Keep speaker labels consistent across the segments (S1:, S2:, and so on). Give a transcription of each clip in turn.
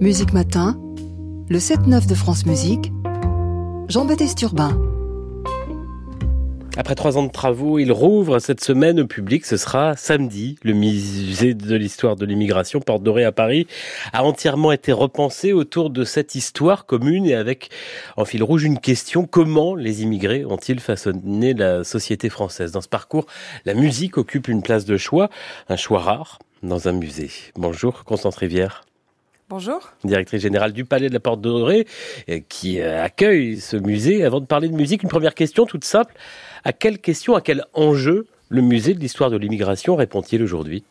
S1: Musique Matin, le 7-9 de France Musique, Jean-Baptiste Urbain.
S2: Après trois ans de travaux, il rouvre cette semaine au public. Ce sera samedi. Le musée de l'histoire de l'immigration, Porte Dorée à Paris, a entièrement été repensé autour de cette histoire commune et avec en fil rouge une question. Comment les immigrés ont-ils façonné la société française? Dans ce parcours, la musique occupe une place de choix, un choix rare dans un musée. Bonjour, Constance Rivière.
S3: Bonjour.
S2: Directrice générale du Palais de la Porte Dorée, euh, qui euh, accueille ce musée. Avant de parler de musique, une première question toute simple. À quelle question, à quel enjeu le musée de l'histoire de l'immigration répond-il aujourd'hui?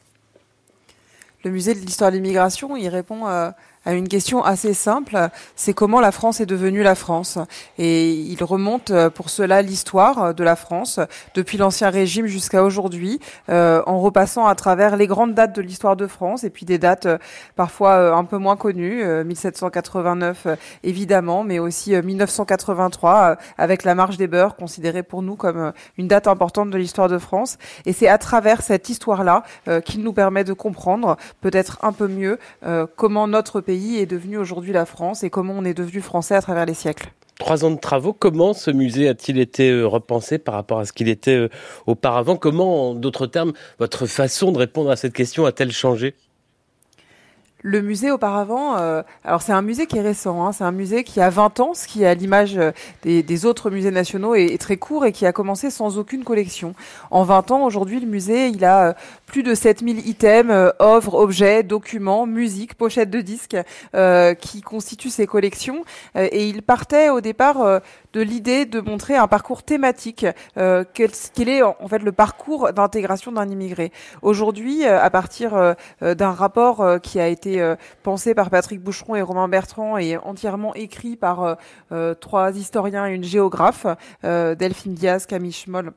S3: Le musée de l'histoire de l'immigration, il répond à euh, à une question assez simple, c'est comment la France est devenue la France. Et il remonte euh, pour cela l'histoire de la France, depuis l'Ancien Régime jusqu'à aujourd'hui, euh, en repassant à travers les grandes dates de l'histoire de France, et puis des dates euh, parfois un peu moins connues, 1789 évidemment, mais aussi 1983, avec la marche des beurs, considérée pour nous comme une date importante de l'histoire de France. Et c'est à travers cette histoire-là qu'il nous permet de comprendre peut-être un peu mieux comment notre pays est devenu aujourd'hui la France et comment on est devenu français à travers les siècles.
S2: Trois ans de travaux, comment ce musée a-t-il été euh, repensé par rapport à ce qu'il était euh, auparavant? Comment, en d'autres termes, votre façon de répondre à cette question a-t-elle changé?
S3: Le musée auparavant, euh, alors c'est un musée qui est récent, hein, c'est un musée qui a 20 ans, ce qui à l'image euh, des, autres musées nationaux est, très court et qui a commencé sans aucune collection. En 20 ans, aujourd'hui, le musée, il a euh, plus de 7000 items, œuvres, objets, documents, musique, pochettes de disques qui constituent ses collections. et il partait au départ de l'idée de montrer un parcours thématique, euh, quel, est en fait le parcours d'intégration d'un immigré. Aujourd'hui, euh, à partir euh, d'un rapport qui a été pensé par Patrick Boucheron et Romain Bertrand et entièrement écrit par trois historiens et une géographe, Delphine Diaz, Camille Schmoll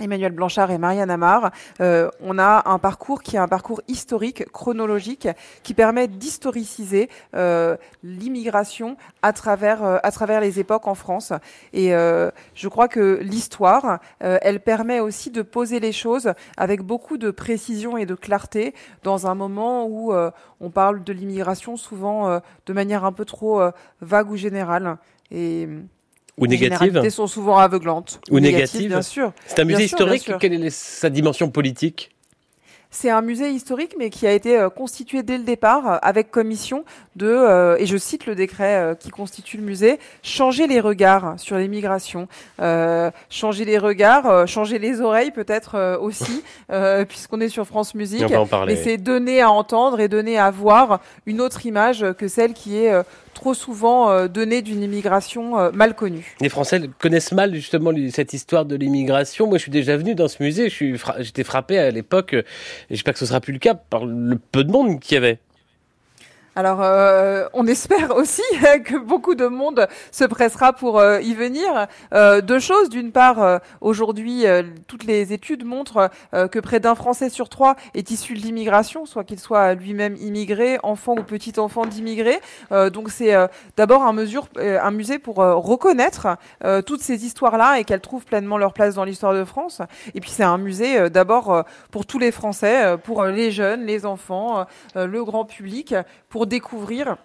S3: Emmanuel Blanchard et Marianne Amar, euh, on a un parcours qui est un parcours historique, chronologique, qui permet d'historiciser euh, l'immigration à travers euh, à travers les époques en France. Et je crois que l'histoire, elle permet aussi de poser les choses avec beaucoup de précision et de clarté dans un moment où on parle de l'immigration souvent de manière un peu trop vague ou générale. Et
S2: ou négative
S3: Les sont souvent aveuglantes.
S2: Ou, négatives,
S3: bien sûr.
S2: C'est un musée historique. Quelle est sa dimension politique?
S3: C'est un musée historique, mais qui a été euh, constitué dès le départ euh, avec commission de, euh, et je cite le décret qui constitue le musée, changer les regards sur l'immigration, changer les regards, changer les oreilles peut-être aussi, puisqu'on est sur France Musique. Mais c'est donner à entendre et donner à voir une autre image que celle qui est trop souvent donnée d'une immigration mal connue.
S2: Les Français connaissent mal justement cette histoire de l'immigration. Moi, je suis déjà venu dans ce musée. J'étais frappé à l'époque et j'espère que ce sera plus le cas par le peu de monde qu'il y avait.
S3: Alors, euh, on espère aussi que beaucoup de monde se pressera pour euh, y venir. Euh, deux choses. D'une part, aujourd'hui, toutes les études montrent que près d'un Français sur trois est issu de l'immigration, soit qu'il soit lui-même immigré, enfant ou petit-enfant d'immigré. donc, c'est d'abord un, un musée pour reconnaître toutes ces histoires-là et qu'elles trouvent pleinement leur place dans l'histoire de France. Et puis, c'est un musée d'abord pour tous les Français, pour les jeunes, les enfants, le grand public, pour découvrir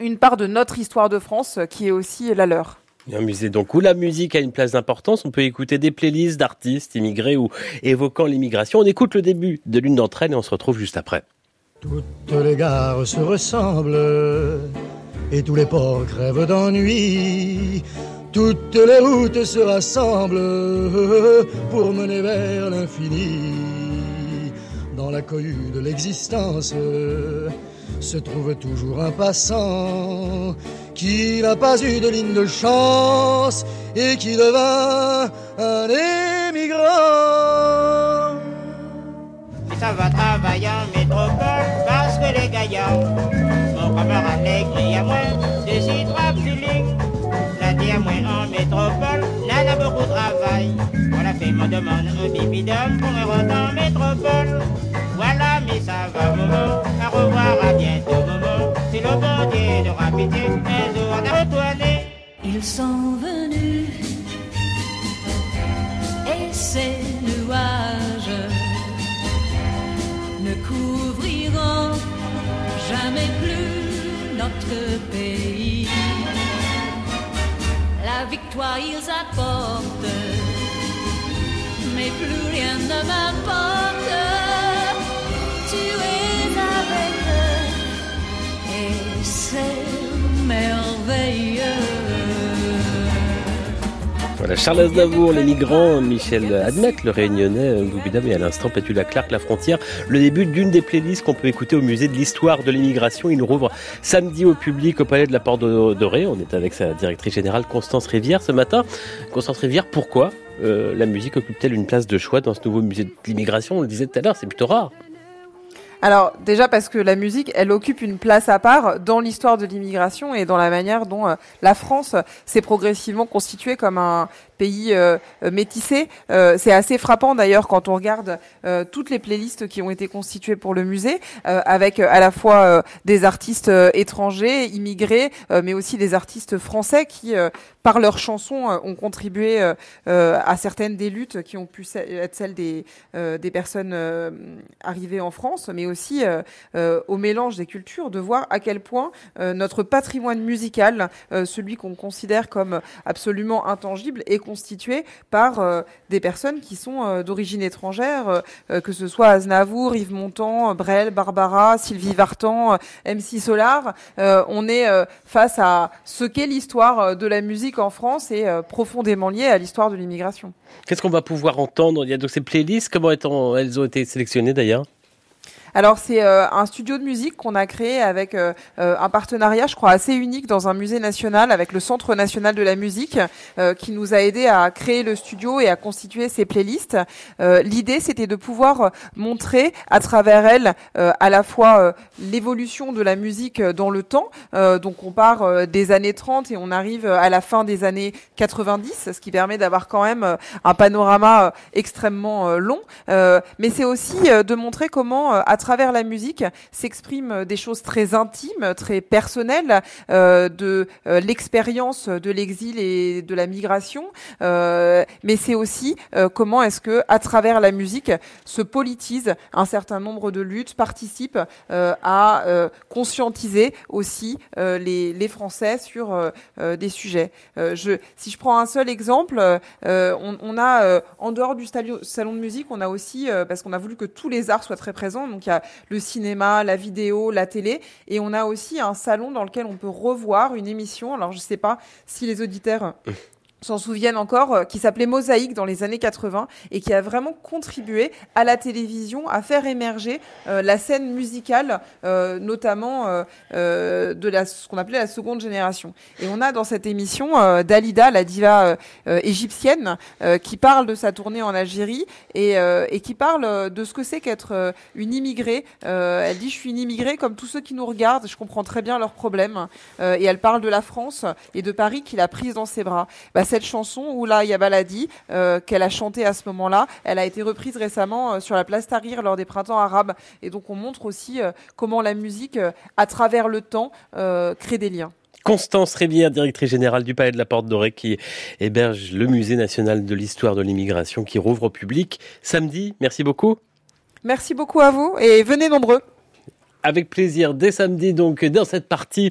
S3: une part de notre histoire de France qui est aussi la leur.
S2: Un musée donc où la musique a une place d'importance. On peut écouter des playlists d'artistes immigrés ou évoquant l'immigration. On écoute le début de l'une d'entre elles et on se retrouve juste après.
S4: Toutes les gares se ressemblent et tous les ports crèvent d'ennui. Toutes les routes se rassemblent pour mener vers l'infini. Dans la cohue de l'existence se trouve toujours un passant qui n'a pas eu de ligne de chance et qui devint un émigrant.
S5: Ça va travailler en métropole parce que les gaillards sont comme un à moi, des trois feeling. La dit à moi en métropole, n'a a beaucoup de travail. Voilà fait me demande un bibidum pour me rendre en métropole. Voilà, mais ça va, Momo. À revoir, à bientôt, Momo. C'est le bon Dieu de rapidité, un jour de retourner.
S6: Ils sont venus et ces nuages ne couvriront jamais plus notre pays. La victoire ils apportent, mais plus rien ne m'importe.
S2: Charles Aznavour, les migrants, Michel Admet, le réunionnais, Boubidam et à l'instant Petula Clark, La Frontière. Le début d'une des playlists qu'on peut écouter au musée de l'histoire de l'immigration. Il rouvre samedi au public au Palais de la Porte Dorée. On est avec sa directrice générale Constance Rivière ce matin. Constance Rivière, pourquoi euh, la musique occupe-t-elle une place de choix dans ce nouveau musée de l'immigration? On le disait tout à l'heure, c'est plutôt rare.
S3: Alors déjà parce que la musique, elle occupe une place à part dans l'histoire de l'immigration et dans la manière dont euh, la France s'est progressivement constituée comme un pays euh. Euh, c'est assez frappant d'ailleurs quand on regarde euh, toutes les playlists qui ont été constituées pour le musée, avec à la fois des artistes étrangers, immigrés, mais aussi des artistes français qui, par leurs chansons, ont contribué à certaines des luttes qui ont pu être celles des, des personnes arrivées en France, mais aussi au mélange des cultures, de voir à quel point notre patrimoine musical, celui qu'on considère comme absolument intangible, est constitué par euh, des personnes qui sont euh, d'origine étrangère, euh, que ce soit Aznavour, Yves Montand, Brel, Barbara, Sylvie Vartan, MC Solar. On est face à ce qu'est l'histoire de la musique en France et profondément lié à l'histoire de l'immigration.
S2: Qu'est-ce qu'on va pouvoir entendre? Il y a donc ces playlists. Comment elles ont été sélectionnées d'ailleurs?
S3: Alors c'est euh, un studio de musique qu'on a créé avec euh, euh, un partenariat, je crois, assez unique dans un musée national avec le Centre national de la musique, euh, qui nous a aidé à créer le studio et à constituer ces playlists. Euh, L'idée, c'était de pouvoir montrer à travers elles euh, à la fois l'évolution de la musique dans le temps. Donc on part des années 30 et on arrive à la fin des années 90, ce qui permet d'avoir quand même un panorama extrêmement long. Mais c'est aussi de montrer comment, travers la musique, s'expriment des choses très intimes, très personnelles, euh, de euh, l'expérience de l'exil et de la migration. Euh, mais c'est aussi comment est-ce que, à travers la musique, se politise un certain nombre de luttes, participe à conscientiser aussi les, Français sur des sujets. Je, si je prends un seul exemple, on, on a en dehors du salon de musique, on a aussi parce qu'on a voulu que tous les arts soient très présents. Donc il y a le cinéma, la vidéo, la télé, et on a aussi un salon dans lequel on peut revoir une émission. Alors je sais pas si les auditeurs s'en souviennent encore, euh, qui s'appelait Mosaïque dans les années 80 et qui a vraiment contribué à la télévision à faire émerger euh, la scène musicale, euh, notamment de la, ce qu'on appelait la seconde génération. Et on a dans cette émission Dalida, la diva égyptienne, qui parle de sa tournée en Algérie et, et qui parle de ce que c'est qu'être une immigrée. Elle dit je suis une immigrée comme tous ceux qui nous regardent, je comprends très bien leurs problèmes. Et elle parle de la France et de Paris qu'il a prise dans ses bras. Bah, cette chanson où là il y a Baladi euh, qu'elle a chanté à ce moment-là, elle a été reprise récemment euh, sur la place Tahrir lors des printemps arabes. Et donc on montre aussi euh, comment la musique, à travers le temps, crée des liens.
S2: Constance Rivière, directrice générale du Palais de la Porte Dorée, qui héberge le Musée national de l'histoire de l'immigration, qui rouvre au public samedi. Merci beaucoup.
S3: Merci beaucoup à vous et venez nombreux.
S2: Avec plaisir, dès samedi, donc, dans cette partie